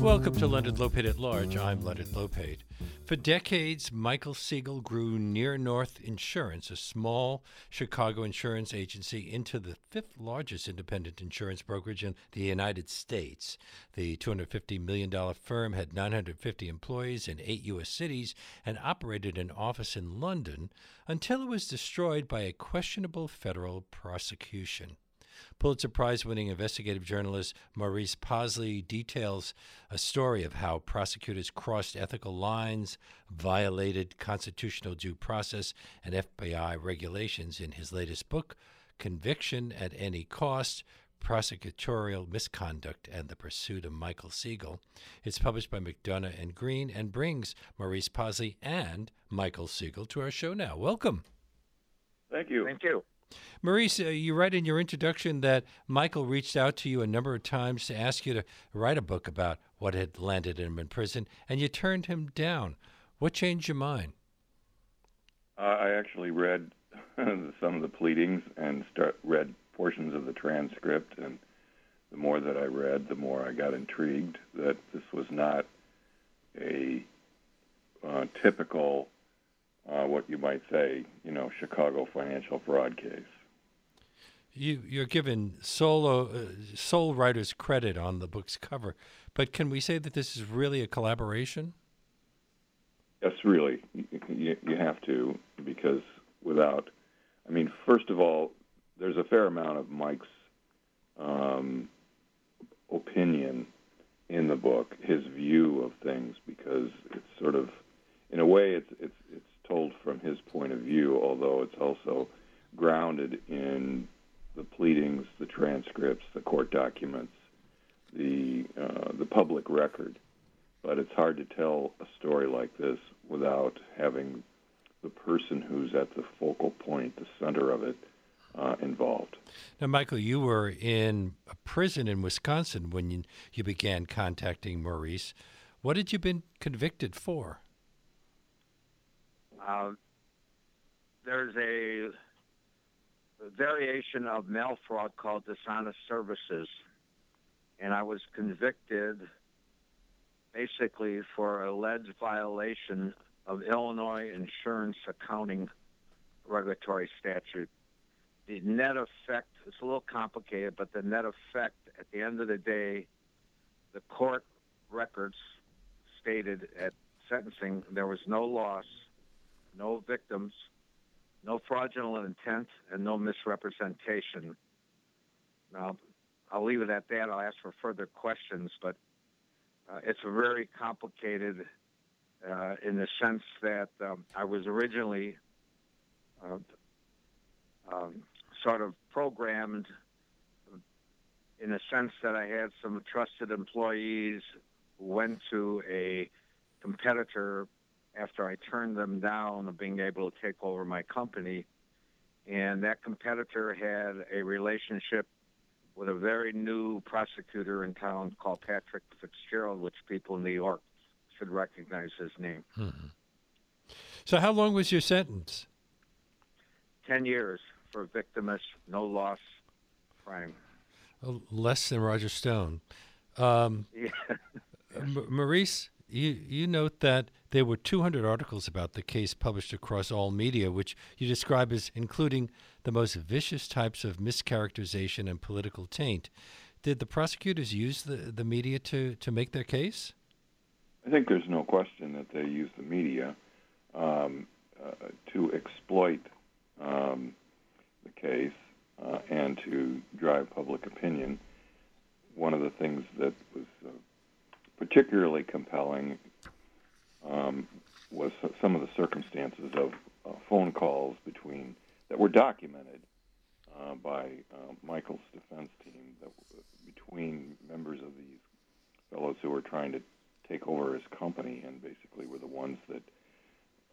Welcome to Leonard Lopate at Large. I'm Leonard Lopate. For decades, Michael Segal grew Near North Insurance, a small Chicago insurance agency, into the fifth largest independent insurance brokerage in the United States. The $250 million firm had 950 employees in eight U.S. cities and operated an office in London until it was destroyed by a questionable federal prosecution. Pulitzer Prize winning investigative journalist Maurice Possley details a story of how prosecutors crossed ethical lines, violated constitutional due process and FBI regulations in his latest book, Conviction at Any Cost Prosecutorial Misconduct and the Pursuit of Michael Segal. It's published by McDonough and Green and brings Maurice Possley and Michael Segal to our show now. Welcome. Thank you. Thank you. Maurice, uh, you write in your introduction that Michael reached out to you a number of times to ask you to write a book about what had landed him in prison, and you turned him down. What changed your mind? I actually read some of the pleadings and start, read portions of the transcript, and the more that I read, the more I got intrigued that this was not a uh, typical uh, what you might say, you know, Chicago financial fraud case. You, you're given solo uh, sole writers credit on the book's cover, but can we say that this is really a collaboration? Yes, really. You, you have to because without, I mean, first of all, there's a fair amount of Mike's um, opinion in the book, his view of things, because it's sort of, in a way, it's it's it's told from his point of view, although it's also grounded in the pleadings, the transcripts, the court documents, the uh, the public record. But it's hard to tell a story like this without having the person who's at the focal point, the center of it, uh, involved. Now, Michael, you were in a prison in Wisconsin when you, you began contacting Maurice. What had you been convicted for? Uh, there's a, variation of mail fraud called dishonest services, and I was convicted basically for alleged violation of Illinois insurance accounting regulatory statute. The net effect, it's a little complicated, but the net effect at the end of the day, the court records stated at sentencing there was no loss no victims, no fraudulent intent, and no misrepresentation. Now, I'll leave it at that. I'll ask for further questions, but uh, it's very complicated uh, in the sense that um, I was originally uh, um, sort of programmed in the sense that I had some trusted employees who went to a competitor after I turned them down of being able to take over my company. And that competitor had a relationship with a very new prosecutor in town called Patrick Fitzgerald, which people in New York should recognize his name. Mm-hmm. So, how long was your sentence? 10 years for victimless, no loss crime. Oh, less than Roger Stone. Um, yeah. M- Maurice, you, you note that there were 200 articles about the case published across all media, which you describe as including the most vicious types of mischaracterization and political taint. Did the prosecutors use the, the media to, to make their case? I think there's no question that they used the media um, uh, to exploit um, the case uh, and to drive public opinion. One of the things that was uh, particularly compelling um, was some of the circumstances of uh, phone calls between that were documented uh, by uh, Michael's defense team that between members of these fellows who were trying to take over his company and basically were the ones that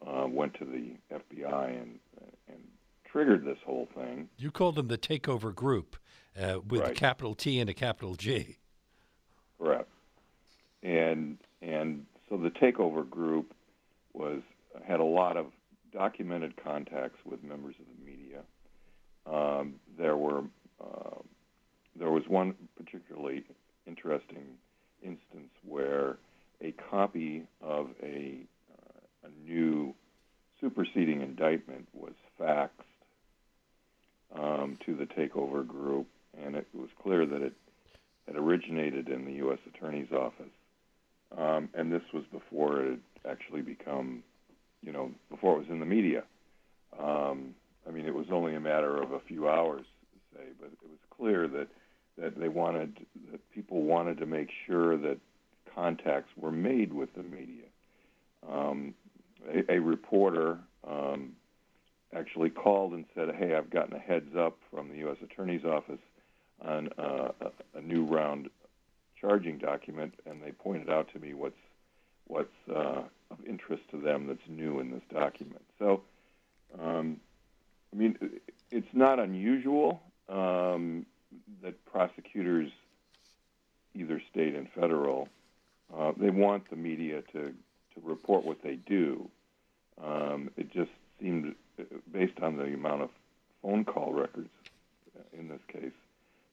uh, went to the FBI and and triggered this whole thing. You called them the takeover group uh, with right. a capital T and a capital G. Correct. And and so the takeover group was had a lot of documented contacts with members of the media. Um, there were uh, there was one particularly interesting instance where a copy of a uh, a new superseding indictment was faxed um, to the takeover group, and it was clear that it had originated in the U.S. Attorney's Office. Um, and this was before it had actually become, you know, before it was in the media. Um, I mean, it was only a matter of a few hours, say, but it was clear that that they wanted that people wanted to make sure that contacts were made with the media. Um, a, a, reporter um, actually called and said, "Hey, I've gotten a heads up from the U.S. Attorney's Office on uh, a, a, new round charging document, and they pointed out to me what's what's uh, of interest to them that's new in this document." So, um, I mean, it's not unusual um, that prosecutors, either state and federal, uh, they want the media to to report what they do. Um, it just seemed based on the amount of phone call records in this case,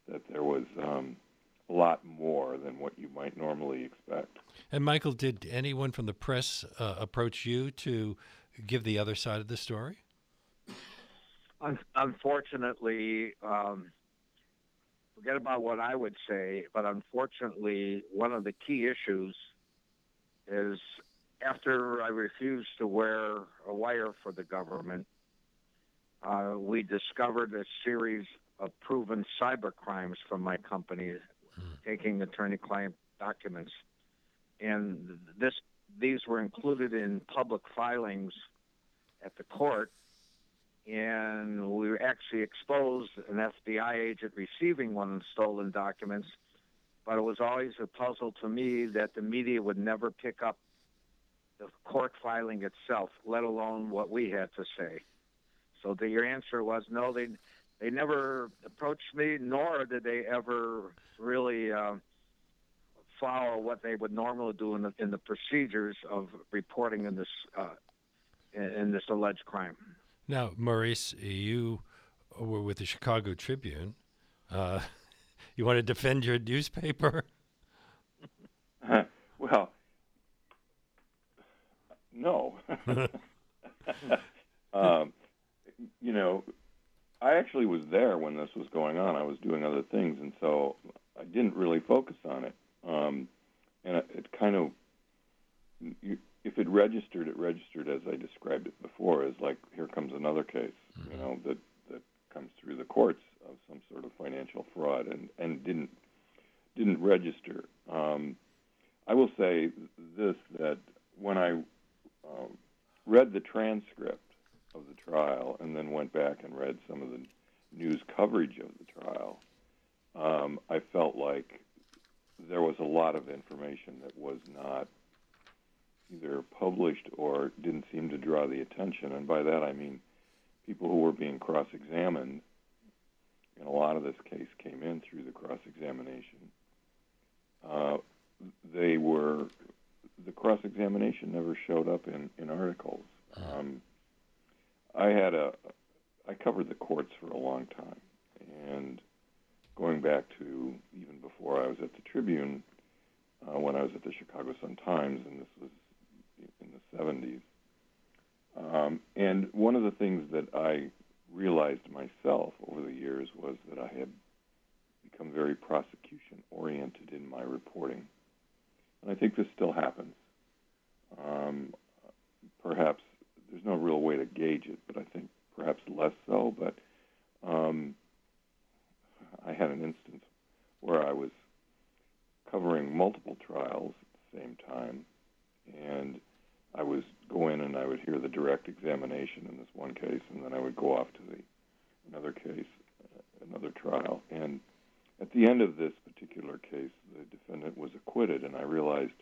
that there was um, lot more than what you might normally expect. And Michael, did anyone from the press uh, approach you to give the other side of the story? Unfortunately, um, forget about what I would say, but unfortunately, one of the key issues is after I refused to wear a wire for the government, uh, we discovered a series of proven cyber crimes from my company, mm. taking attorney-client documents, and this these were included in public filings at the court, and we were actually exposed an FBI agent receiving one of the stolen documents. But it was always a puzzle to me that the media would never pick up the court filing itself, let alone what we had to say. So the, your answer was no. They they never approached me, nor did they ever really uh, follow what they would normally do in the, in the procedures of reporting in this uh, in this alleged crime. Now, Maurice, you were with the Chicago Tribune. Uh, you want to defend your newspaper? well, no. um, you know, I actually was there when this was going on. I was doing other things, and so I didn't really focus on it. Um, and it, kind of, you, if it registered, it registered as I described it before, as like here comes another case, mm-hmm. you know, that that comes through the courts of some sort of financial fraud, and and didn't didn't register. Um, I will say this that when I um, read the transcript of the trial and then went back and read some of the news coverage of the trial, um, I felt like there was a lot of information that was not either published or didn't seem to draw the attention. And by that I mean people who were being cross examined, and a lot of this case came in through the cross examination. Uh, they were the cross examination never showed up in, in articles. Um, I had a I covered the courts for a long time, and going back to even before I was at the Tribune, uh, when I was at the Chicago Sun Times, and this was in the 70s. Um, and one of the things that I realized myself over the years was that I had become very prosecution oriented in my reporting. And I think this still happens. Um, perhaps there's no real way to gauge it, but I think perhaps less so. But um, I had an instance where I was covering multiple trials at the same time, and I was go in and I would hear the direct examination in this one case, and then I would go off to the another case, uh, another trial, and at the end of this particular case, the defendant was acquitted, and I realized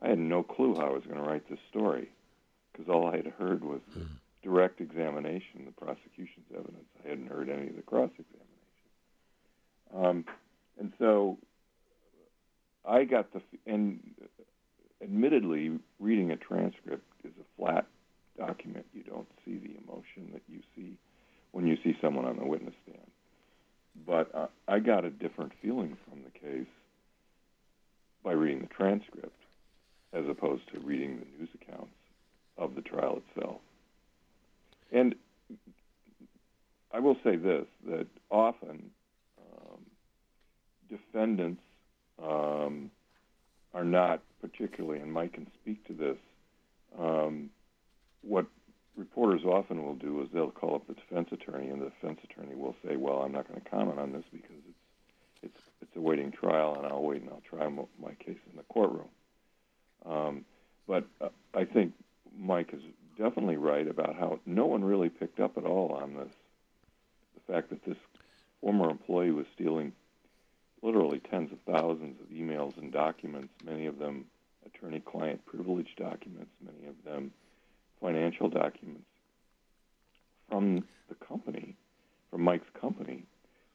I had no clue how I was going to write this story because all I had heard was the direct examination, the prosecution's evidence. I hadn't heard any of the cross examination. Um, and so I got the, and admittedly, reading a transcript is a flat document. You don't see the emotion that you see when you see someone on the witness stand. But uh, I got a different feeling from the case by reading the transcript as opposed to reading the news accounts of the trial itself. And I will say this that often um, defendants um, are not particularly, and Mike can speak to this. Um, what reporters often will do is they'll call up the defense attorney, and the defense attorney will say, "Well, I'm not going to comment on this because it's it's it's a waiting trial, and I'll wait and I'll try my, my case in the courtroom." Um, but uh, I think Mike is definitely right about how no one really picked up at all on this. The fact that this former employee was stealing literally tens of thousands of emails and documents, many of them attorney client privilege documents, many of them financial documents from the company, from Mike's company,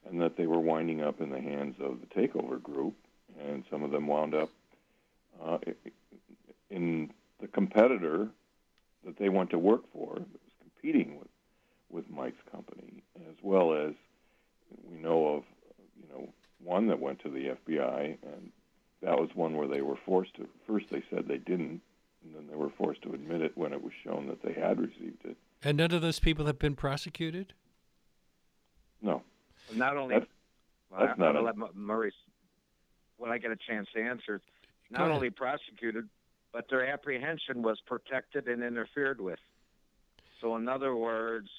and that they were winding up in the hands of the takeover group, and some of them wound up uh, in the competitor that they went to work for that was competing with with Mike's company, as well as we know of, you know, one that went to the FBI, and that was one where they were forced to. First, they said they didn't, and then they were forced to admit it when it was shown that they had received it. And none of those people have been prosecuted. No. Not only. That's, well, that's I, not I'll a- let Murray, when I get a chance to answer, Go not only prosecuted, but their apprehension was protected and interfered with. So, in other words,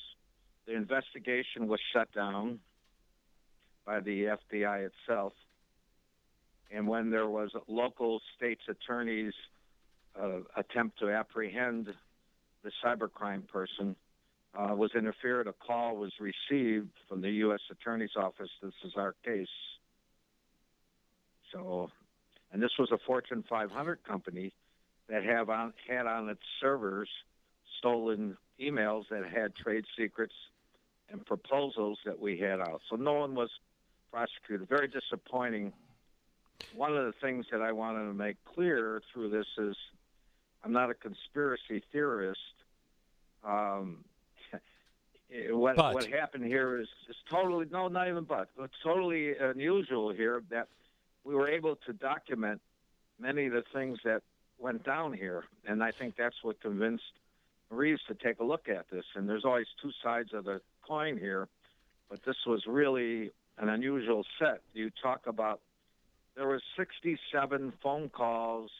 the investigation was shut down by the FBI itself. And when there was local states attorneys' uh, attempt to apprehend the cybercrime person, uh, was interfered. A call was received from the U.S. Attorney's Office. This is our case. So, and this was a Fortune 500 company that have on had on its servers stolen emails that had trade secrets and proposals that we had out. So no one was prosecuted. Very disappointing. One of the things that I wanted to make clear through this is I'm not a conspiracy theorist. Um, what what happened here is is totally no, not even but. It's totally unusual here that we were able to document many of the things that went down here, and I think that's what convinced Reeves to take a look at this. And there's always two sides of the coin here, but this was really an unusual set. You talk about there was 67 phone calls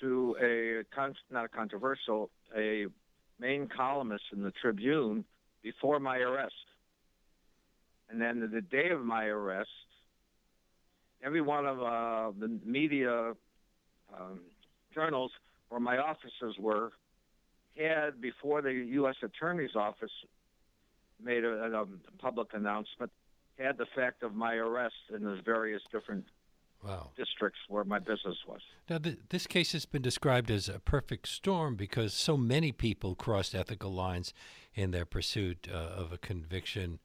to a not a controversial a main columnist in the Tribune before my arrest, and then the day of my arrest, every one of uh, the media um, journals where my offices were had before the U.S. Attorney's Office made a, a public announcement had the fact of my arrest in the various different Wow. districts where my business was. Now, th- this case has been described as a perfect storm because so many people crossed ethical lines in their pursuit uh, of a conviction,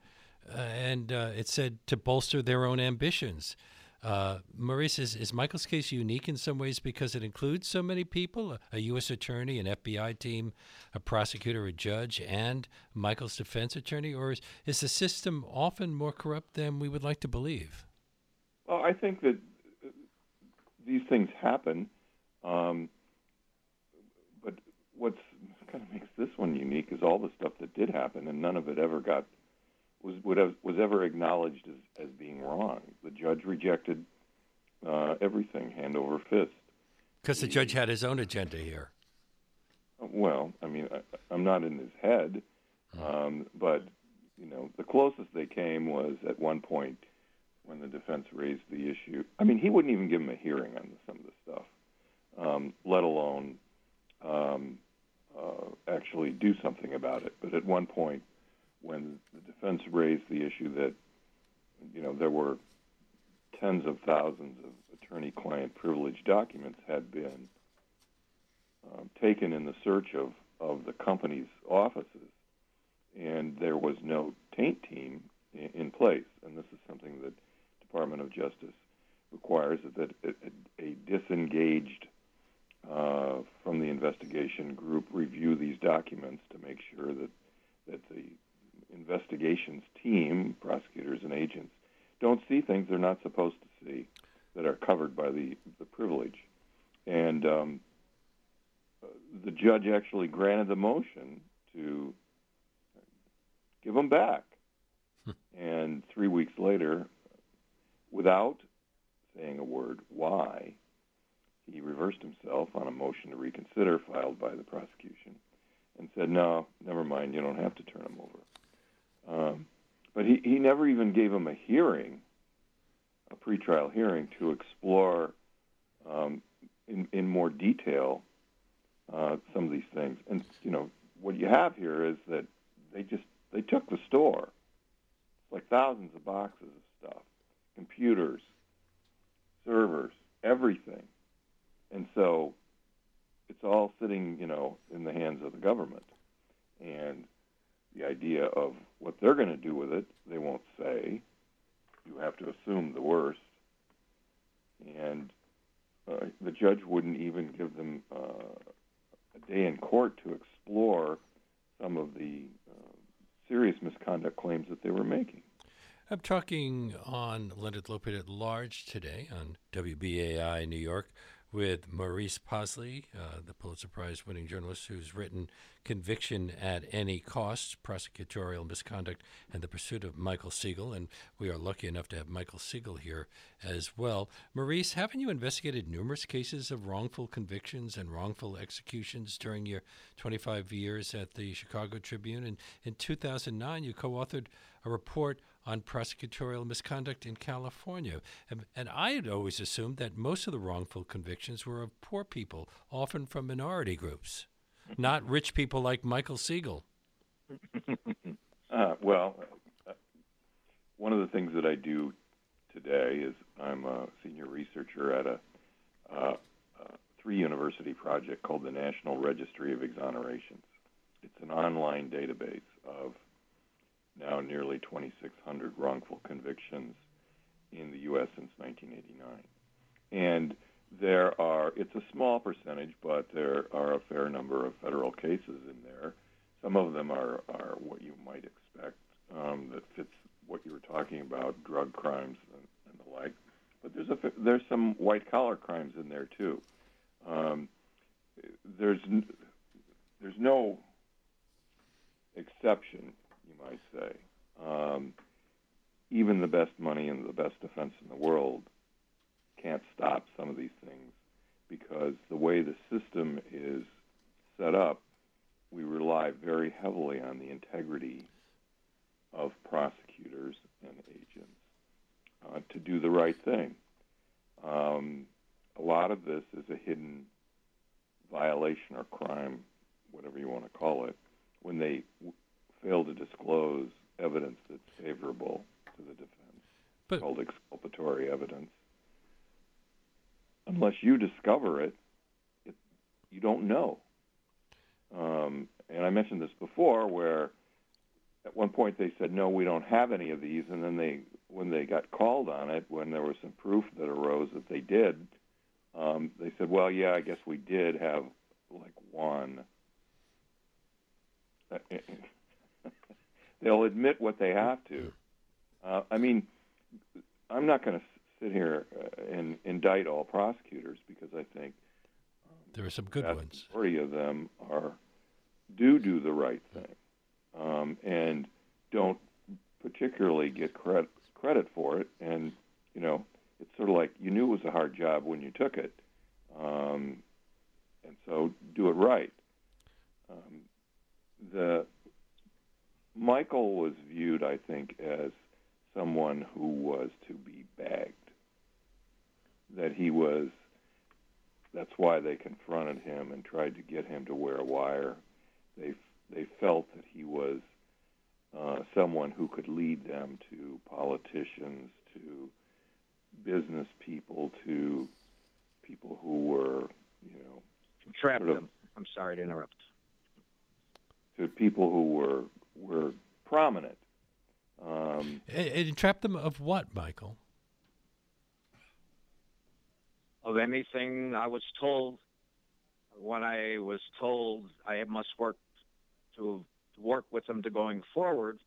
uh, and uh, it's said to bolster their own ambitions. Uh, Maurice, is, is Michael's case unique in some ways because it includes so many people a, a U.S. attorney, an FBI team, a prosecutor, a judge, and Michael's defense attorney? Or is, is the system often more corrupt than we would like to believe? Well, I think that uh, these things happen, um, but what's kind of makes this one unique is all the stuff that did happen, and none of it ever got was would have, was ever acknowledged as, as being wrong. The judge rejected uh, everything hand over fist. Because the judge had his own agenda here. Well, I mean, I, I'm not in his head, um, but you know, the closest they came was at one point when the defense raised the issue. I mean, he wouldn't even give him a hearing on some of the stuff, um, let alone um, uh, actually do something about it. But at one point, when the defense raised the issue that you know there were tens of thousands of attorney-client privilege documents had been um, taken in the search of, of the company's offices, and there was no taint team in, in place. And this is something that Department of Justice requires that a, a, a disengaged uh, from the investigation group review these documents to make sure that that the investigations team, prosecutors and agents, don't see things they're not supposed to see that are covered by the, the privilege. And um, the judge actually granted the motion to give them back. Hmm. and three weeks later, without saying a word why, he reversed himself on a motion to reconsider filed by the prosecution and said, no, never mind, you don't have to turn them over. Um, but he, he never even gave him a hearing, a pretrial hearing, to explore um, in, in more detail uh, some of these things. And, you know, what you have here is that they just, they took the store. Like thousands of boxes of stuff, computers, servers, everything. And so it's all sitting, you know, in the hands of the government. And the idea of what they're going to do with it, they won't say. You have to assume the worst. And uh, the judge wouldn't even give them uh, a day in court to explore some of the uh, serious misconduct claims that they were making. I'm talking on Leonard Lopate at Large today on WBAI New York with Maurice Possley, uh, the Pulitzer Prize winning journalist who's written Conviction at Any Cost Prosecutorial Misconduct and the Pursuit of Michael Segal. And we are lucky enough to have Michael Segal here as well. Maurice, haven't you investigated numerous cases of wrongful convictions and wrongful executions during your 25 years at the Chicago Tribune? And in 2009, you co authored a report on prosecutorial misconduct in California. And, and I had always assumed that most of the wrongful convictions were of poor people, often from minority groups, not rich people like Michael Segal. uh, well, uh, one of the things that I do today is I'm a senior researcher at a uh, three university project called the National Registry of Exonerations. It's an online database now nearly 2,600 wrongful convictions in the U.S. since 1989. And there are, it's a small percentage, but there are a fair number of federal cases in there. Some of them are, are what you might expect um, that fits what you were talking about, drug crimes and, and the like. But there's a there's some white collar crimes in there too. Um, there's there's no exception might say. Um, even the best money and the best defense in the world can't stop some of these things because the way the system is set up, we rely very heavily on the integrity of prosecutors and agents uh, to do the right thing. Um, a lot of this is a hidden violation or crime, whatever you want to call it, when they fail to disclose evidence that's favorable to the defense, but, called exculpatory evidence. Unless you discover it, it you don't know. Um, and I mentioned this before, where at one point they said, "No, we don't have any of these," and then they, when they got called on it, when there was some proof that arose that they did, um, they said, "Well, yeah, I guess we did have like one." They'll admit what they have to. Uh, I mean, I'm not going to sit here uh, and indict all prosecutors because I think um, there are some good the ones. Majority of them are do do the right thing um, and don't particularly get credit credit for it. And you know, it's sort of like you knew it was a hard job when you took it, um, and so do it right. Um, the Michael was viewed, I think, as someone who was to be bagged. That he was, that's why they confronted him and tried to get him to wear a wire. They, they felt that he was uh, someone who could lead them to politicians, to business people, to people who were, you know, trap sort of, them. I'm sorry to interrupt. To people who were were prominent. Um, it, it trapped them of what, Michael? Of anything I was told. When I was told I must work to work with them to going forward,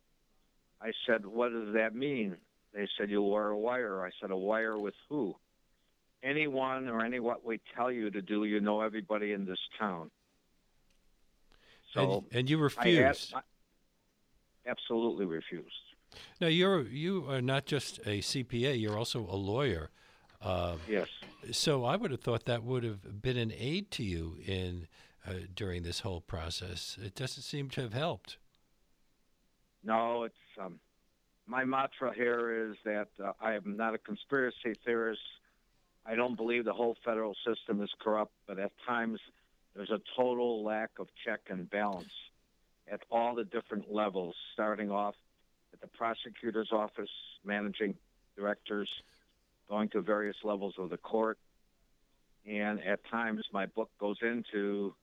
I said, What does that mean? They said, You were a wire. I said, A wire with who? Anyone or any what we tell you to do, you know everybody in this town. So and, and you refused. Asked, I absolutely refused. Now you're you are not just a CPA; you're also a lawyer. Uh, yes. So I would have thought that would have been an aid to you in uh, during this whole process. It doesn't seem to have helped. No, it's um, my mantra here is that uh, I am not a conspiracy theorist. I don't believe the whole federal system is corrupt, but at times there's a total lack of check and balance at all the different levels, starting off at the prosecutor's office, managing directors, going to various levels of the court. And at times, my book goes into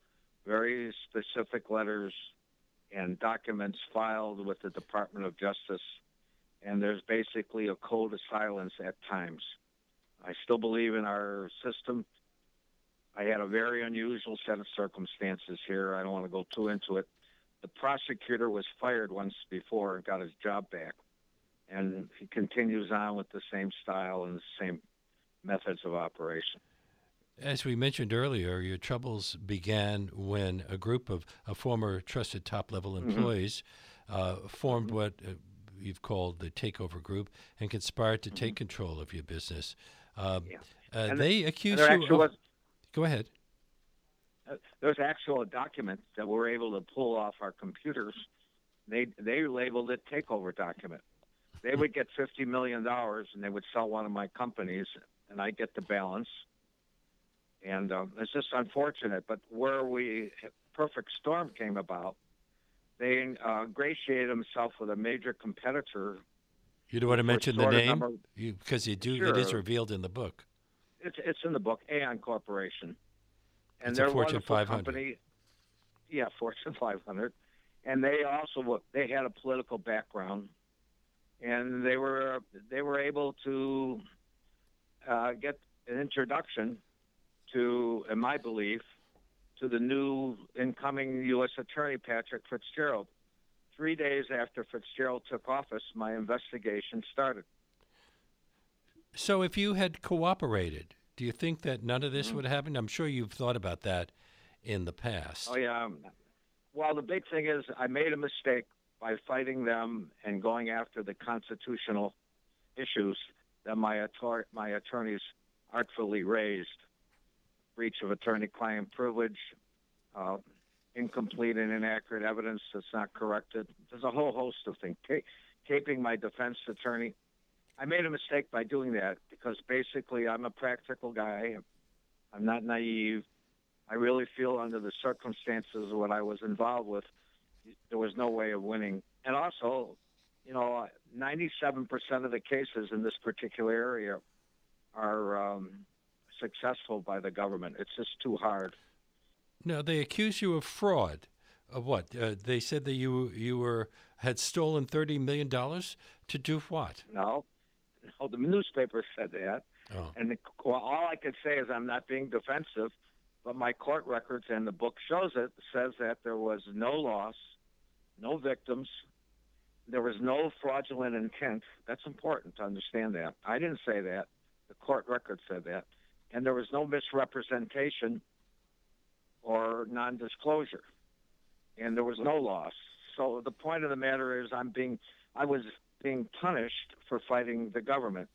very specific letters and documents filed with the Department of Justice. And there's basically a code of silence at times. I still believe in our system. I had a very unusual set of circumstances here. I don't want to go too into it. The prosecutor was fired once before and got his job back. And he continues on with the same style and the same methods of operation. As we mentioned earlier, your troubles began when a group of, of former trusted top level mm-hmm. employees mm-hmm. uh, formed mm-hmm. what uh, you've called the takeover group and conspired to mm-hmm. take control of your business. Uh, yeah. They the, accused you of. Was, go ahead. There's actual documents that we're able to pull off our computers. They they labeled it takeover document. They would get fifty million dollars and they would sell one of my companies, and I get the balance and um, it's just unfortunate. But where we perfect storm came about, they uh, ingratiated himself with a major competitor. You don't want to mention the name you, because you do. Sure. It is revealed in the book. It's it's in the book. Aon Corporation, and it's they're a Fortune 500. Company, yeah, Fortune 500, and they also they had a political background, and they were they were able to uh, get an introduction to, in my belief, to the new incoming U.S. Attorney Patrick Fitzgerald. Three days after Fitzgerald took office, my investigation started. So, if you had cooperated, do you think that none of this mm-hmm. would happen? I'm sure you've thought about that in the past. Oh yeah. Well, the big thing is I made a mistake by fighting them and going after the constitutional issues that my attor- my attorneys artfully raised breach of attorney-client privilege, uh, incomplete and inaccurate evidence that's not corrected. There's a whole host of things. Caping my defense attorney. I made a mistake by doing that because basically I'm a practical guy. I'm not naive. I really feel under the circumstances of what I was involved with, there was no way of winning. And also, you know, 97% of the cases in this particular area are um, successful by the government. It's just too hard. No, they accuse you of fraud. Of what? Uh, they said that you you were had stolen thirty million dollars to do what? No, no. The newspaper said that, oh. and the, well, all I could say is I'm not being defensive, but my court records and the book shows it says that there was no loss, no victims, there was no fraudulent intent. That's important to understand that. I didn't say that. The court record said that and there was no misrepresentation or non-disclosure, and there was no loss. So the point of the matter is, I'm being, I was being punished for fighting the government,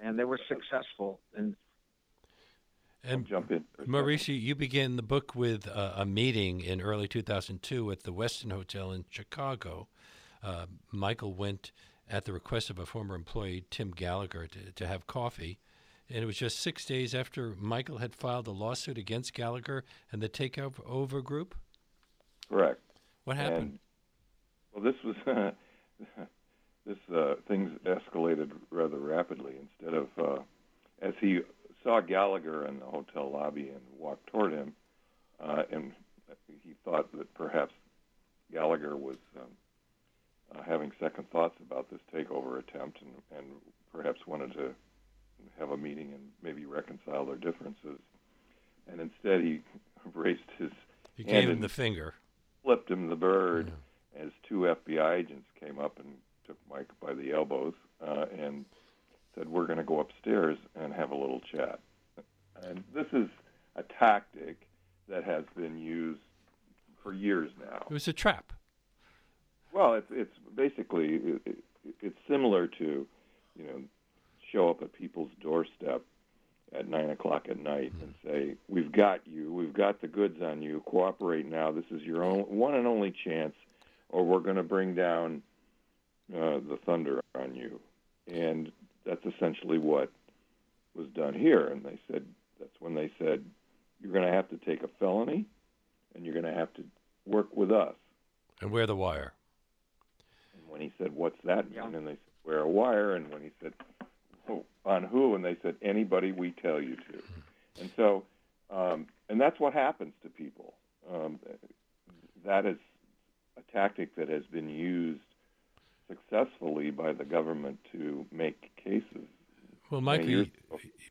and they were successful. And and jump in. Mauricio, you began the book with uh, a meeting in early 2002 at the Westin Hotel in Chicago. Uh, Michael went at the request of a former employee, Tim Gallagher, to, to have coffee. And it was just six days after Michael had filed a lawsuit against Gallagher and the Takeover Group? Correct. What happened? And, well, this was. this uh, things escalated rather rapidly. Instead of uh, as he saw Gallagher in the hotel lobby and walked toward him, uh, and he thought that perhaps Gallagher was um, uh, having second thoughts about this takeover attempt, and, and perhaps wanted to have a meeting and maybe reconcile their differences. And instead, he raised his he gave him the finger, flipped him the bird, yeah. as two FBI agents came up and took Mike by the elbows uh, and said, "We're going to go upstairs and have a little chat." And this is a tactic that has been used for years now. It was a trap. Well, it's it's basically it, it's similar to, you know, show up at people's doorstep at nine o'clock at night and say, "We've got you. We've got the goods on you. Cooperate now. This is your own one and only chance, or we're going to bring down uh, the thunder on you." And that's essentially what was done here. And they said that's when they said, "You're going to have to take a felony, and you're going to have to work with us." And wear the wire. And when he said, "What's that mean?" Yeah. and they said, "Wear a wire," and when he said, "Oh, "On who?" and they said, "Anybody we tell you to." And so, um, and that's what happens to people. Um, that is a tactic that has been used successfully by the government to make cases. Well, Michael, you.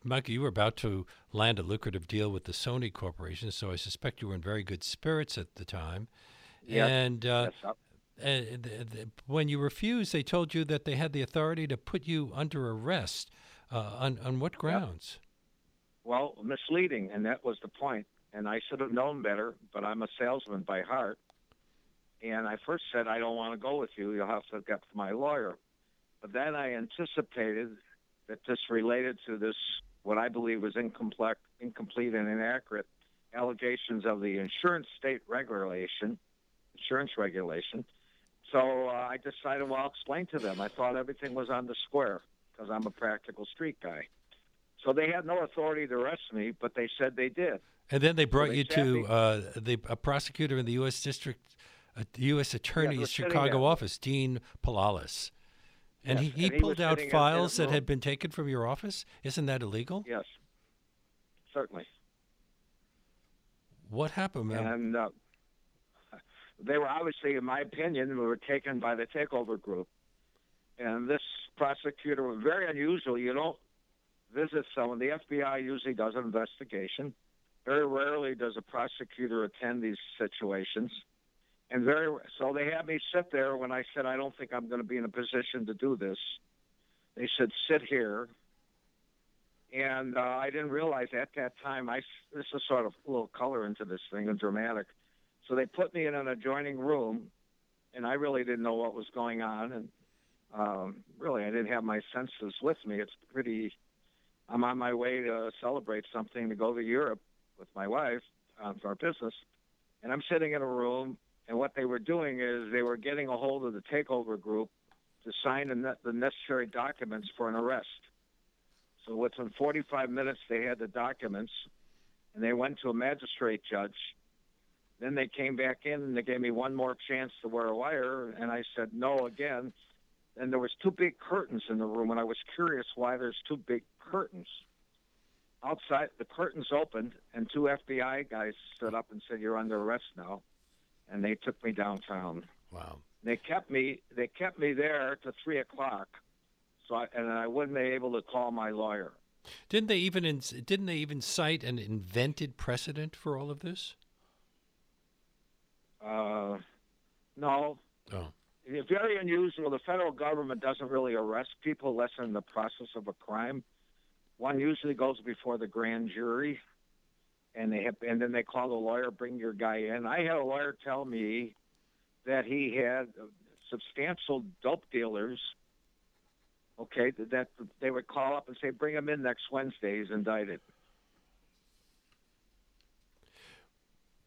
Michael, you were about to land a lucrative deal with the Sony Corporation, so I suspect you were in very good spirits at the time. Yes. And uh, Yes, and th- th- when you refused, they told you that they had the authority to put you under arrest. Uh, on on what grounds? well, misleading, and that was the point. And I should have known better, but I'm a salesman by heart. And I first said, I don't want to go with you. You'll have to get my lawyer. But then I anticipated that this related to this, what I believe was incomplete, incomplete and inaccurate allegations of the insurance state regulation, insurance regulation. So uh, I decided, well, I'll explain to them. I thought everything was on the square because I'm a practical street guy. So they had no authority to arrest me, but they said they did. And then they brought they you to me- uh, the a prosecutor in the U.S. District, the U.S. Attorney's sitting Chicago office, Dean Polales. And Yes, he, he and pulled was out sitting in- in files that had been taken from your office. Isn't that illegal? Yes, certainly. What happened, man? And uh, they were obviously, in my opinion, were taken by the takeover group. And this prosecutor was very unusual. You don't visit someone. The FBI usually does an investigation. Very rarely does a prosecutor attend these situations. And very so they had me sit there when I said I don't think I'm going to be in a position to do this. They said sit here. And uh, I didn't realize at that time. I this is sort of a little color into this thing and dramatic. So they put me in an adjoining room, and I really didn't know what was going on. And um, really, I didn't have my senses with me. It's pretty. I'm on my way to celebrate something to go to Europe with my wife um, for our business, and I'm sitting in a room. And what they were doing is they were getting a hold of the takeover group to sign the, necessary documents for an arrest. So within 45 minutes, they had the documents, and they went to a magistrate judge. Then they came back in and they gave me one more chance to wear a wire, and I said no again. And there was two big curtains in the room, and I was curious why there's two big curtains. Outside, the curtains opened, and two FBI guys stood up and said, "You're under arrest now," and they took me downtown. wow. They kept me. They kept me there to three o'clock, so I, and I wasn't able to call my lawyer. Didn't they even didn't they even cite an invented precedent for all of this? Uh, no, Oh, it's very unusual. The federal government doesn't really arrest people unless in the process of a crime. One usually goes before the grand jury, and they have, and then they call the lawyer, bring your guy in. I had a lawyer tell me that he had substantial dope dealers. Okay, that they would call up and say, "Bring him in next Wednesday. He's indicted."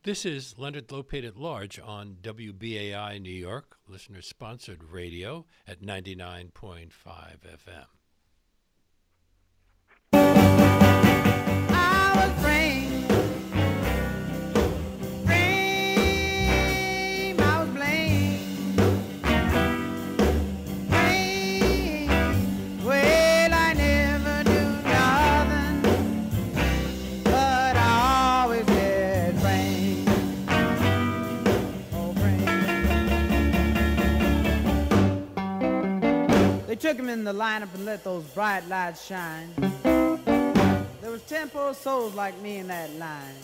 This is Leonard Lopate at Large on WBAI New York, listener sponsored radio at 99.5 FM. They took him in the lineup and let those bright lights shine. There was ten poor souls like me in that line.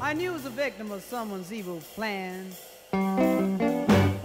I knew I was a victim of someone's evil plan.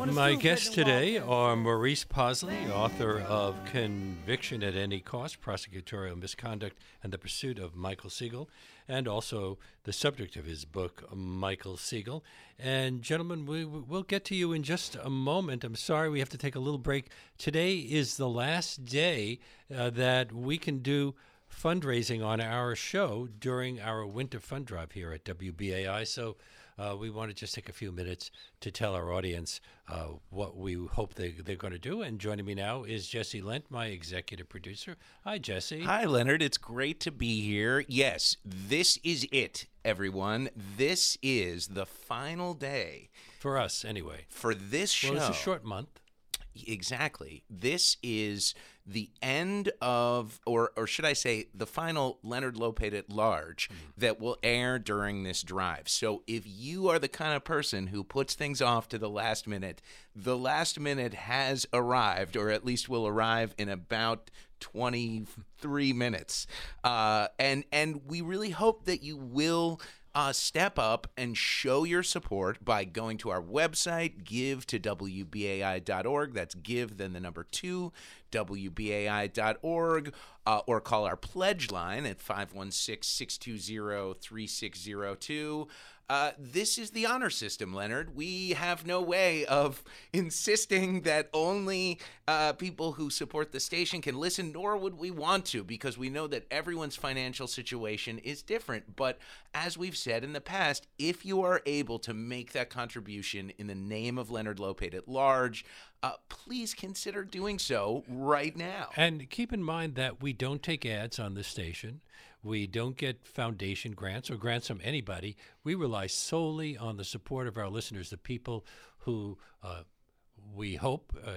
When When it's My guests let them walk today are Maurice Possley, author of Conviction at Any Cost Prosecutorial Misconduct and the Pursuit of Michael Segal, and also the subject of his book, Michael Segal. And, gentlemen, we, we'll get to you in just a moment. I'm sorry we have to take a little break. Today is the last day uh, that we can do fundraising on our show during our winter fund drive here at WBAI. So uh, we want to just take a few minutes to tell our audience uh, what we hope they, they're going to do. And joining me now is Jesse Lent, my executive producer. Hi, Jesse. Hi, Leonard. It's great to be here. Yes, this is it, everyone. This is the final day For us, anyway. for this show. Well, it's a short month. Exactly. This is the end of, or or should I say, the final Leonard Lopate at large that will air during this drive. So if you are the kind of person who puts things off to the last minute, the last minute has arrived, or at least will arrive in about 23 minutes. Uh, and and we really hope that you will uh, step up and show your support by going to our website, give to WBAI.org. That's give, then the number two, WBAI.org, uh, or call our pledge line at 516 620 3602. Uh, this is the honor system, Leonard. We have no way of insisting that only uh, people who support the station can listen, nor would we want to, because we know that everyone's financial situation is different. But as we've said in the past, if you are able to make that contribution in the name of Leonard Lopate at large, uh, please consider doing so right now. And keep in mind that we don't take ads on the station. We don't get foundation grants or grants from anybody. We rely solely on the support of our listeners, the people who uh, we hope uh,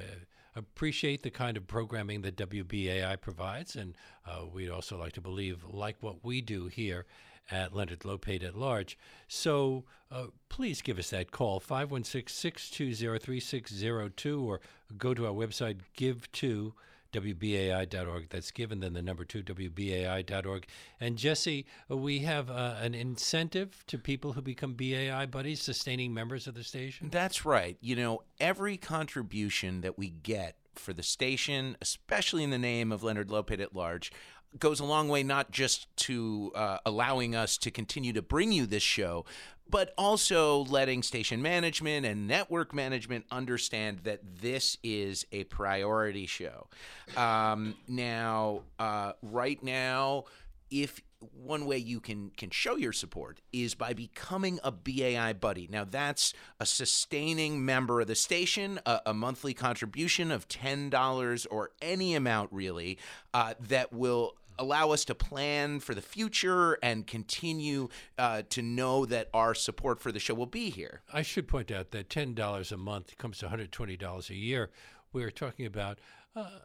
appreciate the kind of programming that WBAI provides. And uh, we'd also like to believe, like what we do here at Leonard Lopate at Large. So uh, please give us that call, 516 620 3602, or go to our website, give to WBAI.org. That's given, then the number two, WBAI.org. And Jesse, uh, we have uh, an incentive to people who become BAI buddies, sustaining members of the station. That's right. You know, every contribution that we get for the station, especially in the name of Leonard Lopate at large, goes a long way not just to uh, allowing us to continue to bring you this show, but also letting station management and network management understand that this is a priority show. Um, now, uh, right now, if one way you can can show your support is by becoming a BAI buddy. Now that's a sustaining member of the station, a, a monthly contribution of ten dollars or any amount really uh, that will allow us to plan for the future and continue uh, to know that our support for the show will be here. I should point out that $10 a month comes to $120 a year. We're talking about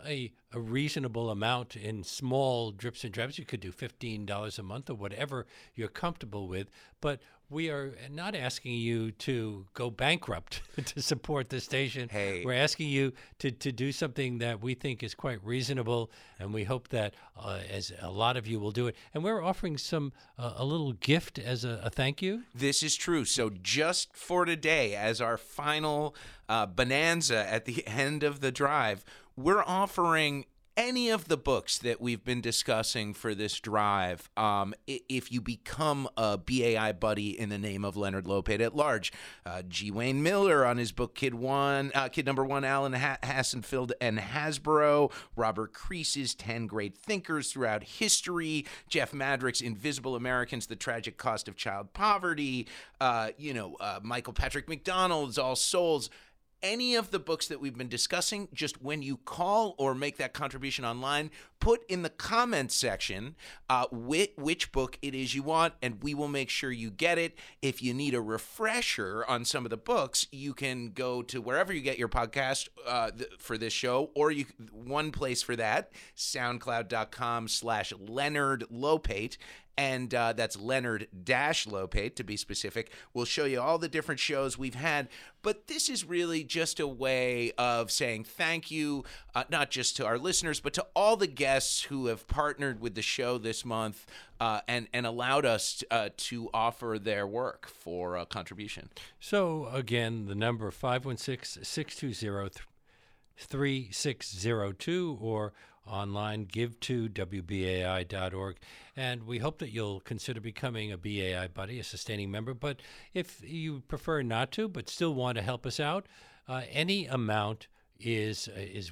a, a reasonable amount in small drips and drabs. You could do $15 a month or whatever you're comfortable with, but we are not asking you to go bankrupt to support the station. Hey. We're asking you to, to do something that we think is quite reasonable, and we hope that uh, as a lot of you will do it. And we're offering some uh, a little gift as a, a thank you. This is true. So, just for today, as our final uh, bonanza at the end of the drive, we're offering any of the books that we've been discussing for this drive, um, if you become a BAI buddy in the name of Leonard Lopate at large, uh, G. Wayne Miller on his book Kid One, uh, Kid Number One, Alan ha- and Hasbro, Robert Crease's Ten Great Thinkers Throughout History, Jeff Madrick's Invisible Americans: The Tragic Cost of Child Poverty, uh, you know, uh, Michael Patrick McDonald's All Souls any of the books that we've been discussing, just when you call or make that contribution online, put in the comments section uh, which, which book it is you want, and we will make sure you get it. If you need a refresher on some of the books, you can go to wherever you get your podcast uh, th- for this show, or you one place for that, soundcloud.com slash Leonard Lopate. And uh, that's Leonard Dash Lopate to be specific. We'll show you all the different shows we've had, but this is really just a way of saying thank you, uh, not just to our listeners, but to all the guests who have partnered with the show this month uh, and and allowed us uh, to offer their work for a contribution. So again, the number 516-620-3602 or online give to wbai.org and we hope that you'll consider becoming a BAI buddy a sustaining member. But if you prefer not to but still want to help us out uh, any amount is is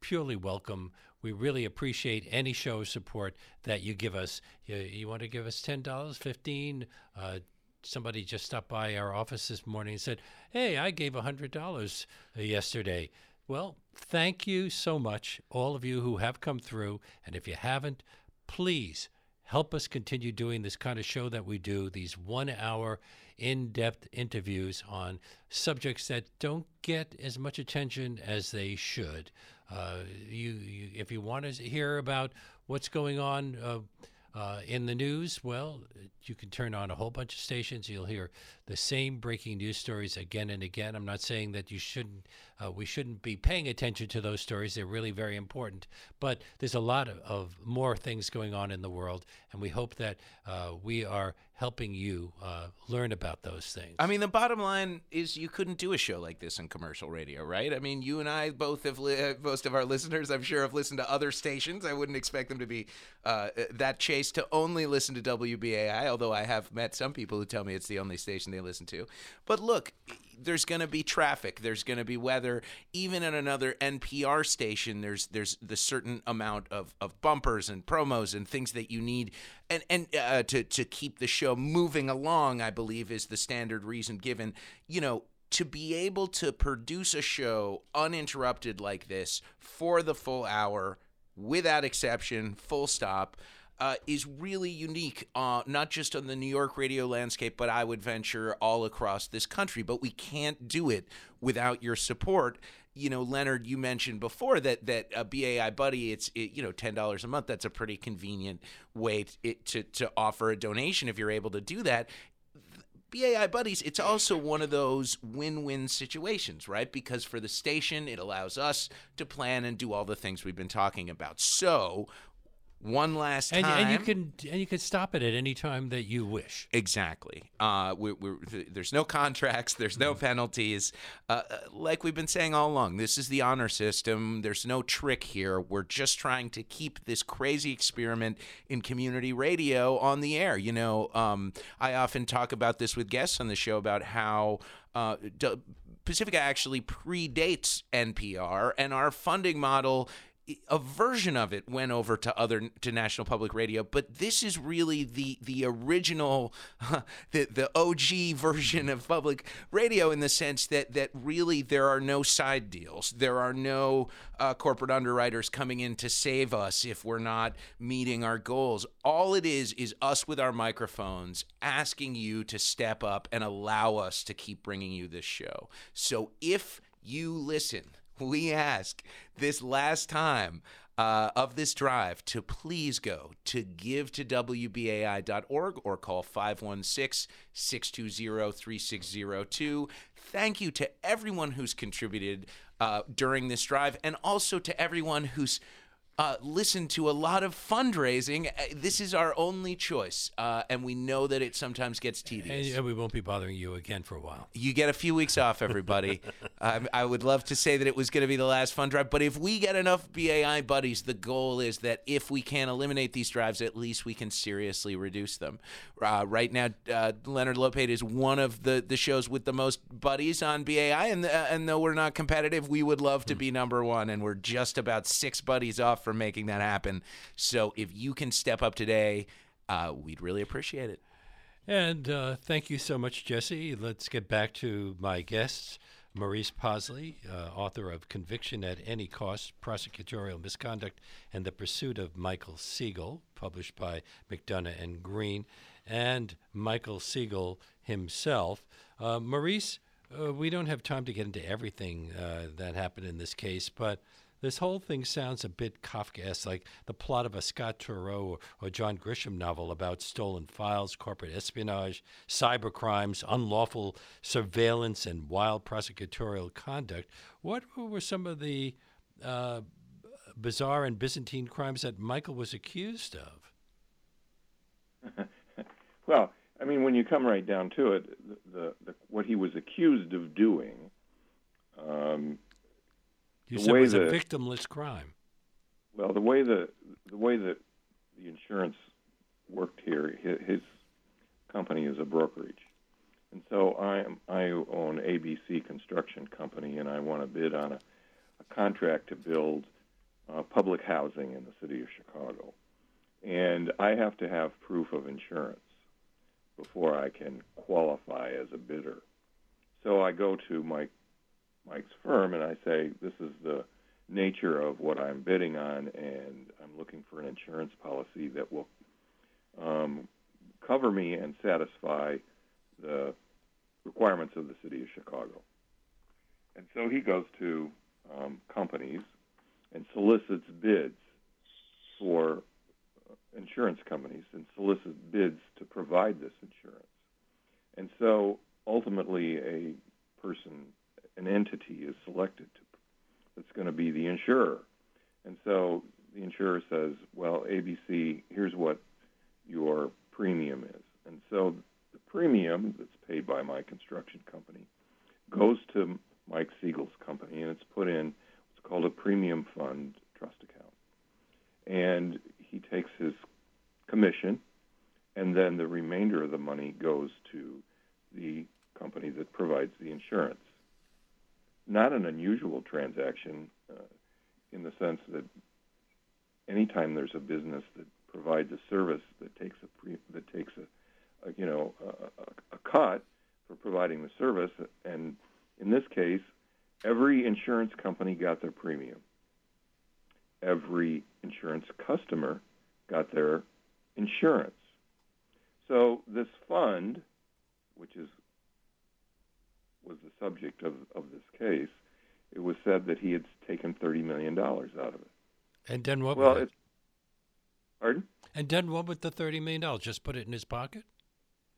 purely welcome. We really appreciate any show support that you give us. You, you want to give us $10 15 uh, somebody just stopped by our office this morning and said hey i gave $100 yesterday well, thank you so much, all of you who have come through. And if you haven't, please help us continue doing this kind of show that we do, these one hour in depth interviews on subjects that don't get as much attention as they should. Uh, you, you, if you want to hear about what's going on, uh, uh, in the news, well, you can turn on a whole bunch of stations. You'll hear the same breaking news stories again and again. I'm not saying that you shouldn't, uh, we shouldn't be paying attention to those stories. They're really very important. But there's a lot of, of more things going on in the world, and we hope that uh, we are helping you uh, learn about those things. I mean, the bottom line is you couldn't do a show like this in commercial radio, right? I mean, you and I both have, li- most of our listeners, I'm sure, have listened to other stations. I wouldn't expect them to be uh, that chased to only listen to WBAI, although I have met some people who tell me it's the only station they listen to. But look, there's going to be traffic there's going to be weather even at another npr station there's there's the certain amount of, of bumpers and promos and things that you need and and uh, to to keep the show moving along i believe is the standard reason given you know to be able to produce a show uninterrupted like this for the full hour without exception full stop uh, is really unique, uh, not just on the New York radio landscape, but I would venture all across this country. But we can't do it without your support. You know, Leonard, you mentioned before that that a BAI buddy, it's it, you know ten dollars a month. That's a pretty convenient way to, to to offer a donation if you're able to do that. BAI Buddies, it's also one of those win win situations, right? Because for the station, it allows us to plan and do all the things we've been talking about. So, one last and, time. and you can and you can stop it at any time that you wish. Exactly. Uh, we we're, there's no contracts. There's no penalties. Uh, uh, like we've been saying all along, this is the honor system. There's no trick here. We're just trying to keep this crazy experiment in community radio on the air. You know, um, I often talk about this with guests on the show about how. Uh, Pacifica actually predates NPR, and our funding model a version of it went over to other to National Public Radio, but this is really the the original, the the OG version of public radio in the sense that that really there are no side deals, there are no uh, corporate underwriters coming in to save us if we're not meeting our goals. All it is is us with our microphones asking you to step up and allow us to keep bringing you this show. So if you listen we ask this last time uh, of this drive to please go to give to WBAI.org or call 516 620 3602. Thank you to everyone who's contributed uh, during this drive and also to everyone who's uh, listen to a lot of fundraising. Uh, this is our only choice, uh, and we know that it sometimes gets tedious. And we won't be bothering you again for a while. You get a few weeks off, everybody. I would love to say that it was going to be the last fund drive, but if we get enough BAI buddies, the goal is that if we can eliminate these drives, at least we can seriously reduce them. Uh, right now, uh, Leonard Lopate is one of the, the shows with the most buddies on BAI, and uh, and though we're not competitive, we would love to be number one, and we're just about six buddies off for making that happen. So if you can step up today, uh, we'd really appreciate it. And uh, thank you so much, Jesse. Let's get back to my guests. Maurice Possley, uh, author of Conviction at Any Cost Prosecutorial Misconduct and the Pursuit of Michael Segal, published by McDonough and Green, and Michael Segal himself. Uh, Maurice, uh, we don't have time to get into everything uh, that happened in this case, but This whole thing sounds a bit Kafkaesque, like the plot of a Scott Turow or, John Grisham novel about stolen files, corporate espionage, cyber crimes, unlawful surveillance, and wild prosecutorial conduct. What were some of the uh, bizarre and Byzantine crimes that Michael was accused of? well, I mean, when you come right down to it, the, the, the what he was accused of doing. Um, you said it was a victimless crime. Well, the way the the way that the insurance worked here, his, his company is a brokerage, and so I am I own ABC Construction Company, and I want to bid on a, a contract to build uh, public housing in the city of Chicago, and I have to have proof of insurance before I can qualify as a bidder. So I go to Mike Mike's firm and I say, "This is the nature of what I'm bidding on, and I'm looking for an insurance policy that will um, cover me and satisfy the requirements of the city of Chicago." And so he goes to um, companies and solicits bids for insurance companies and solicit bids to provide this insurance. And so ultimately, a person, an entity is selected to, that's going to be the insurer. And so the insurer says, well, ABC, here's what your premium is. And so the premium that's paid by my construction company goes to Mike Segal's company and it's put in what's called a premium fund trust account. And he takes his commission, and then the remainder of the money goes to the company that provides the insurance. Not an unusual transaction uh, in the sense that anytime there's a business that provides a service that takes a pre, that takes a, a you know a, a cut for providing the service, and in this case, every insurance company got their premium every insurance customer got their insurance. So this fund, which is was the subject of, of this case, it was said that he had taken thirty million dollars out of it. And then what? Well, pardon. And then what with the thirty million dollars? Just put it in his pocket.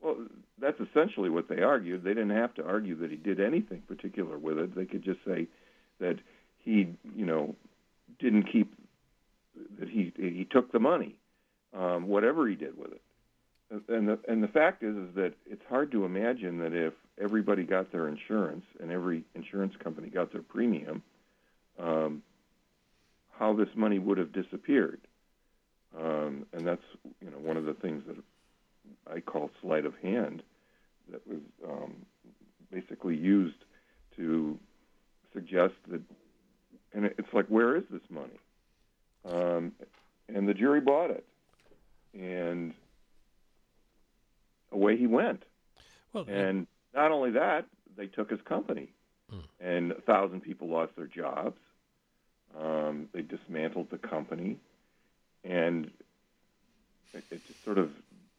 Well, that's essentially what they argued. They didn't have to argue that he did anything particular with it. They could just say that he, you know, didn't keep that he he took the money, um, whatever he did with it. And the and the fact is is that it's hard to imagine that if everybody got their insurance and every insurance company got their premium, um, how this money would have disappeared. Um, and that's you know one of the things that I call sleight of hand that was um, basically used to suggest that and it's like, where is this money? Um, and the jury bought it, and away he went. Well, and not only that, they took his company, hmm. and a thousand people lost their jobs. Um, they dismantled the company, and it, it, just sort of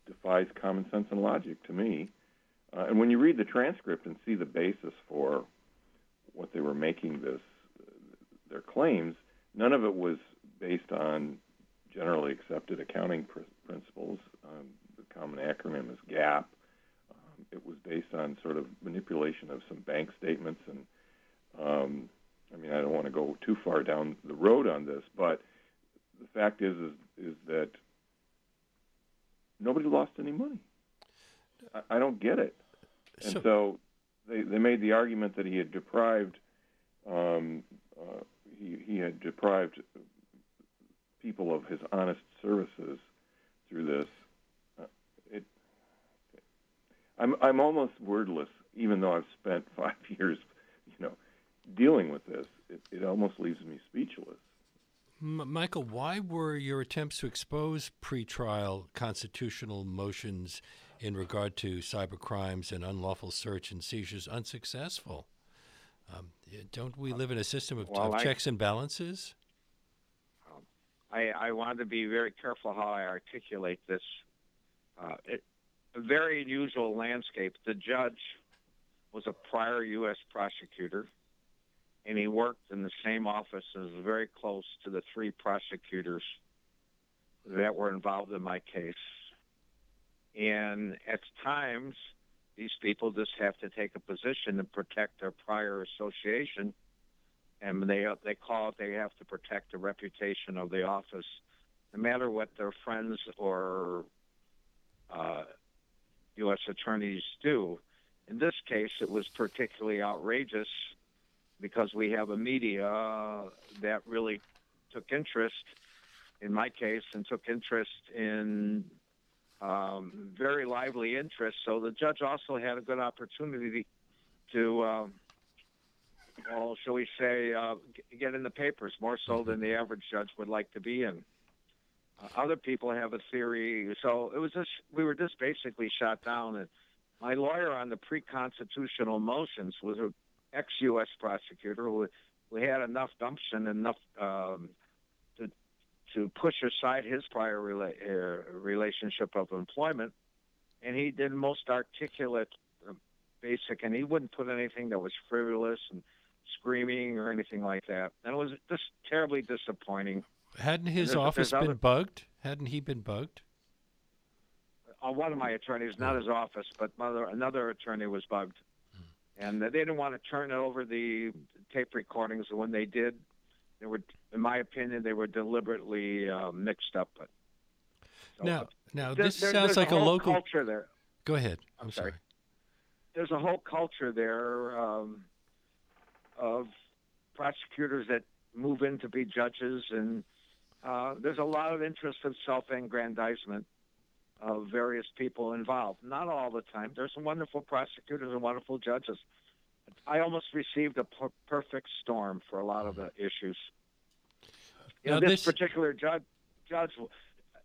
defies common sense and logic to me. Uh, and when you read the transcript and see the basis for what they were making this their claims, none of it was based on generally accepted accounting pr- principles. Um, the common acronym is GAAP. It was based on sort of manipulation of some bank statements, and um, I mean, I don't want to go too far down the road on this, but the fact is, is, is that nobody lost any money. I, I don't get it, and so, so, they they made the argument that he had deprived um, uh, he, he had deprived people of his honest services through this. Uh, it, I'm I'm almost wordless, even though I've spent five years, you know, dealing with this. It, it almost leaves me speechless. M- Michael, why were your attempts to expose pretrial constitutional motions in regard to cyber crimes and unlawful search and seizures unsuccessful? Um, don't we live in a system of, well, of I, checks and balances? Um, I, I want to be very careful how I articulate this. Uh, it, a very unusual landscape. The judge was a prior U.S. prosecutor. and he worked in the same office as very close to the three prosecutors that were involved in my case. And at times, these people just have to take a position to protect their prior association, and they they call it they have to protect the reputation of the office, no matter what their friends or uh, U.S. attorneys do. In this case, it was particularly outrageous because we have a media that really took interest in my case and took interest in um, very lively interest. So the judge also had a good opportunity to, um, well, shall we say, uh, get in the papers more so than the average judge would like to be in. Other people have a theory, so it was just we were just basically shot down. And my lawyer on the pre-constitutional motions was an ex-U.S. prosecutor who, who had enough gumption, enough um, to to push aside his prior rela- uh, relationship of employment, and he did most articulate, uh, basic, and he wouldn't put anything that was frivolous and screaming or anything like that. And it was just terribly disappointing. Hadn't his office been other, bugged? Hadn't he been bugged? Uh, one of my attorneys, not his office, but mother, another attorney was bugged. Hmm. And they didn't want to turn over the tape recordings. And when they did, they were, in my opinion, they were deliberately uh, mixed up. But so, now, now this there, sounds like a, a local culture there. Go ahead. I'm, I'm sorry. sorry. There's a whole culture there um, of prosecutors that move in to be judges, and uh, there's a lot of interest of self-aggrandizement of various people involved. Not all the time. There's some wonderful prosecutors and wonderful judges. I almost received a per- perfect storm for a lot of the issues. You know, this, this, particular judge, judge,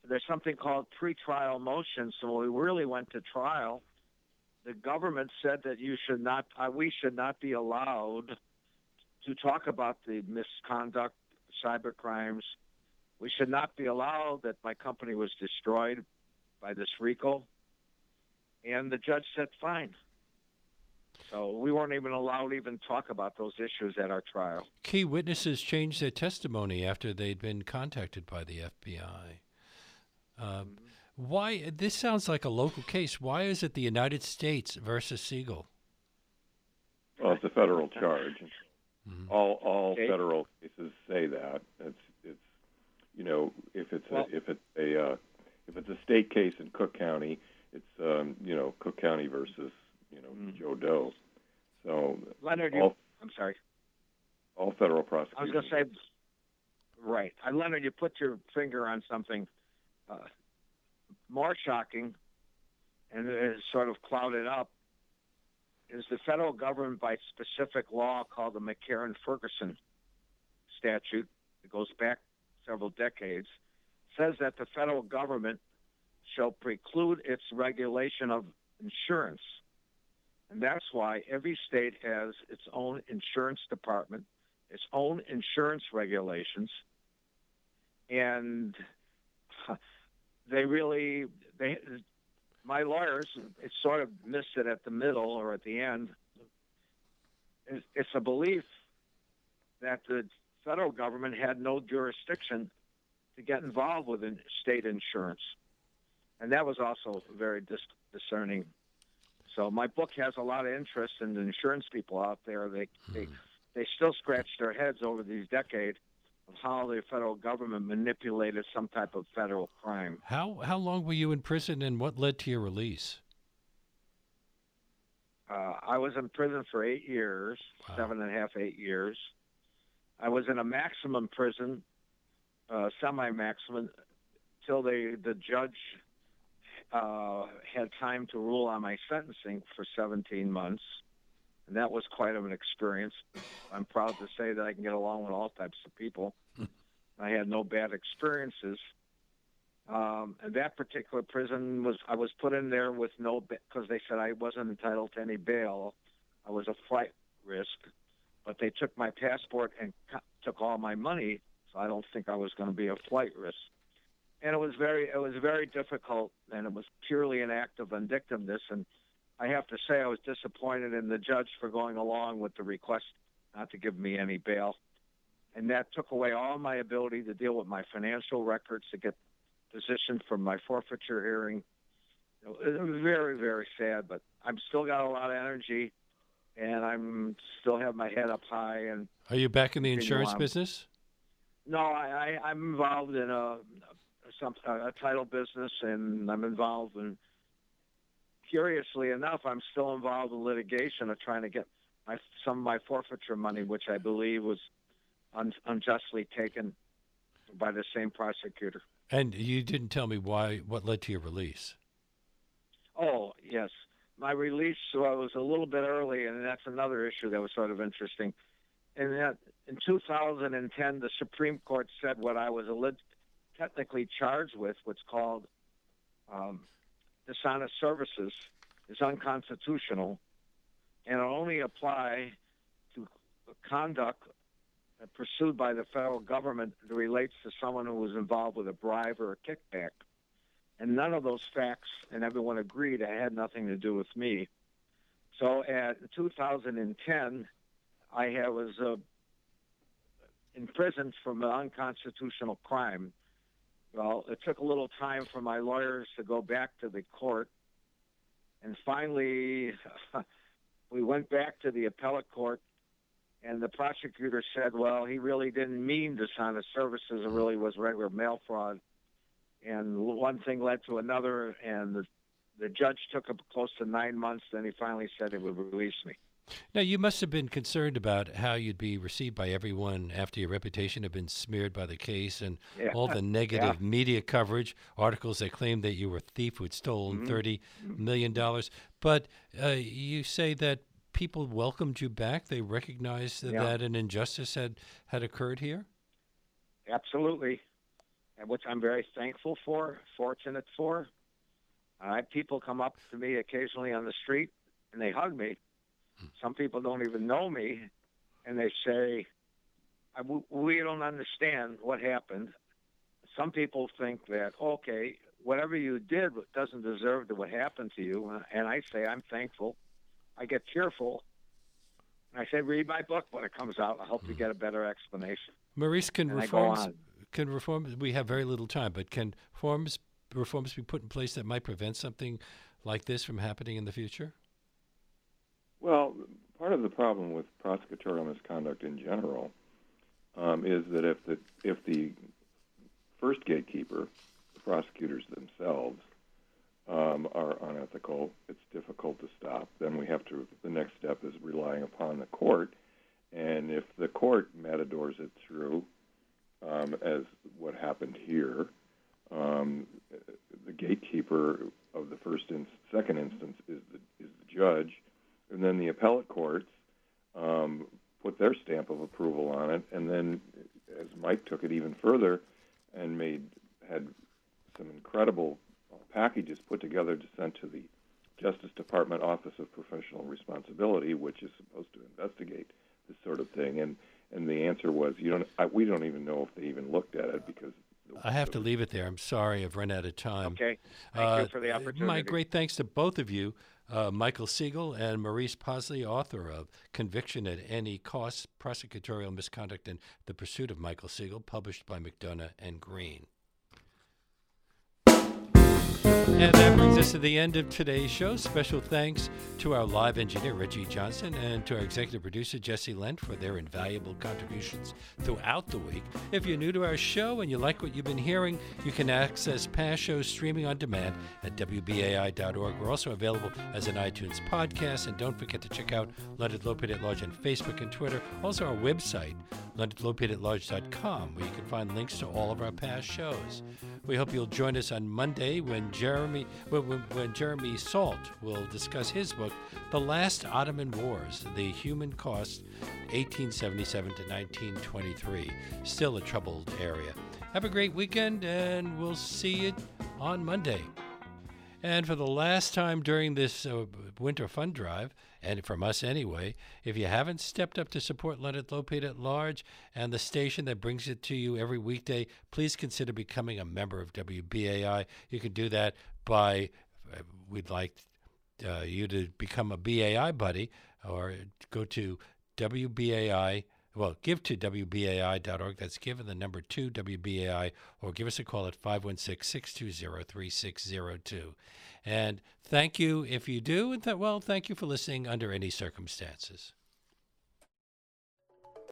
there's something called pretrial motion. So when we really went to trial, the government said that you should not, uh, we should not be allowed to talk about the misconduct, cyber crimes. We should not be allowed that my company was destroyed by this RICO. And the judge said, fine. So we weren't even allowed to even talk about those issues at our trial. Key witnesses changed their testimony after they'd been contacted by the FBI. Um, why? This sounds like a local case. Why is it the United States versus Segal? Well, it's a federal charge. Mm-hmm. All all okay. federal cases say that. It's it's you know if it's well, a, if it's a uh, if it's a state case in Cook County, it's um, you know Cook County versus you know, mm. Joe Doe. So Leonard, all, you, I'm sorry. All federal prosecutors. I was going to say, right. Uh, Leonard, you put your finger on something uh, more shocking, and it is sort of clouded up. Is the federal government by specific law called the McCarran-Ferguson statute? It goes back several decades. Says that the federal government shall preclude its regulation of insurance and that's why every state has its own insurance department, its own insurance regulations. And they really, they, my lawyers, it sort of missed it at the middle or at the end. It's a belief that the federal government had no jurisdiction to get involved with state insurance. And that was also very dis- discerning so my book has a lot of interest in the insurance people out there. They hmm. they they still scratch their heads over these decades of how the federal government manipulated some type of federal crime. How how long were you in prison, and what led to your release? Uh, I was in prison for eight years, wow. seven and a half, eight years. I was in a maximum prison, uh, semi-maximum, till they the judge uh, had time to rule on my sentencing for 17 months, and that was quite of an experience. I'm proud to say that I can get along with all types of people. I had no bad experiences. Um, and that particular prison was I was put in there with no because they said I wasn't entitled to any bail. I was a flight risk, but they took my passport and took all my money, so I don't think I was going to be a flight risk and it was very it was very difficult, and it was purely an act of vindictiveness. And I have to say, I was disappointed in the judge for going along with the request not to give me any bail. And that took away all my ability to deal with my financial records, to get positioned for my forfeiture hearing. It was very, very sad, but I'm still got a lot of energy, and I'm still have my head up high. And are you back in the insurance on. business? No, I, I I'm involved in a some a title business, and I'm involved in. Curiously enough, I'm still involved in litigation of trying to get my some of my forfeiture money, which I believe was un, unjustly taken by the same prosecutor. And you didn't tell me why. What led to your release? Oh yes, my release so I was a little bit early, and that's another issue that was sort of interesting. And that in 2010, the Supreme Court said what I was alleged, technically charged with, what's called um, dishonest services, is unconstitutional, and only apply to conduct pursued by the federal government that relates to someone who was involved with a bribe or a kickback. And none of those facts, and everyone agreed, it had nothing to do with me. So at 2010, I was uh, in prison for an unconstitutional crime. Well, it took a little time for my lawyers to go back to the court, and finally, we went back to the appellate court, and the prosecutor said, "Well, he really didn't mean dishonest services; it really was regular mail fraud." And one thing led to another, and the, the judge took up close to nine months. Then he finally said he would release me. Now, you must have been concerned about how you'd be received by everyone after your reputation had been smeared by the case and Yeah. all the negative media coverage, articles that claimed that you were a thief who'd stolen Mhm. thirty million dollars. But uh, you say that people welcomed you back; they recognized that, Yeah. that an injustice had had occurred here. Absolutely, which I'm very thankful for, fortunate for. I have people come up to me occasionally on the street and they hug me. Hmm. Some people don't even know me, and they say, I, w- "We don't understand what happened." Some people think that okay, whatever you did doesn't deserve to what happened to you, and I say I'm thankful. I get cheerful. And I say, read my book when it comes out. I hope you hmm. get a better explanation. Maurice, can And I go reforms on. Can reforms? We have very little time, but can reforms reforms be put in place that might prevent something like this from happening in the future? Well, part of the problem with prosecutorial misconduct in general um, is that if the if the first gatekeeper, the prosecutors themselves, um, are unethical, it's difficult to stop. Then we have to. The next step is relying upon the court, and if the court matadors it through, um, as what happened here, um, the gatekeeper of the first and second instance is the is the judge, and then the appellate courts um, put their stamp of approval on it, and then as Mike took it even further and made had some incredible packages put together to send to the Justice Department Office of Professional Responsibility, which is supposed to investigate this sort of thing, and and the answer was you don't I, we don't even know if they even looked at it because I have to leave it there. I'm sorry, I've run out of time. Okay. Thank Uh, you for the opportunity. My great thanks to both of you, uh, Michael Segal and Maurice Possley, author of Conviction at Any Cost Prosecutorial Misconduct and the Pursuit of Michael Segal, published by McDonough and Green. And that brings us to the end of today's show. Special thanks to our live engineer, Reggie Johnson, and to our executive producer, Jesse Lent, for their invaluable contributions throughout the week. If you're new to our show and you like what you've been hearing, you can access past shows streaming on demand at WBAI.org. We're also available as an iTunes podcast. And don't forget to check out Leonard Lopate at Large on Facebook and Twitter. Also, our website, LeonardLopateAtLarge.com, where you can find links to all of our past shows. We hope you'll join us on Monday when Jeremy when, when, Jeremy Salt will discuss his book, The Last Ottoman Wars: The Human Cost, 1877 to 1923. Still a troubled area. Have a great weekend, and we'll see you on Monday. And for the last time during this uh, winter fund drive, and from us anyway, if you haven't stepped up to support Leonard Lopate at Large and the station that brings it to you every weekday, please consider becoming a member of WBAI. You can do that by, uh, we'd like uh, you to become a BAI buddy or go to WBAI. Well, give to WBAI.org. That's given the number two WBAI, or give us a call at 516 620 3602. And thank you if you do. And th- well, thank you for listening under any circumstances.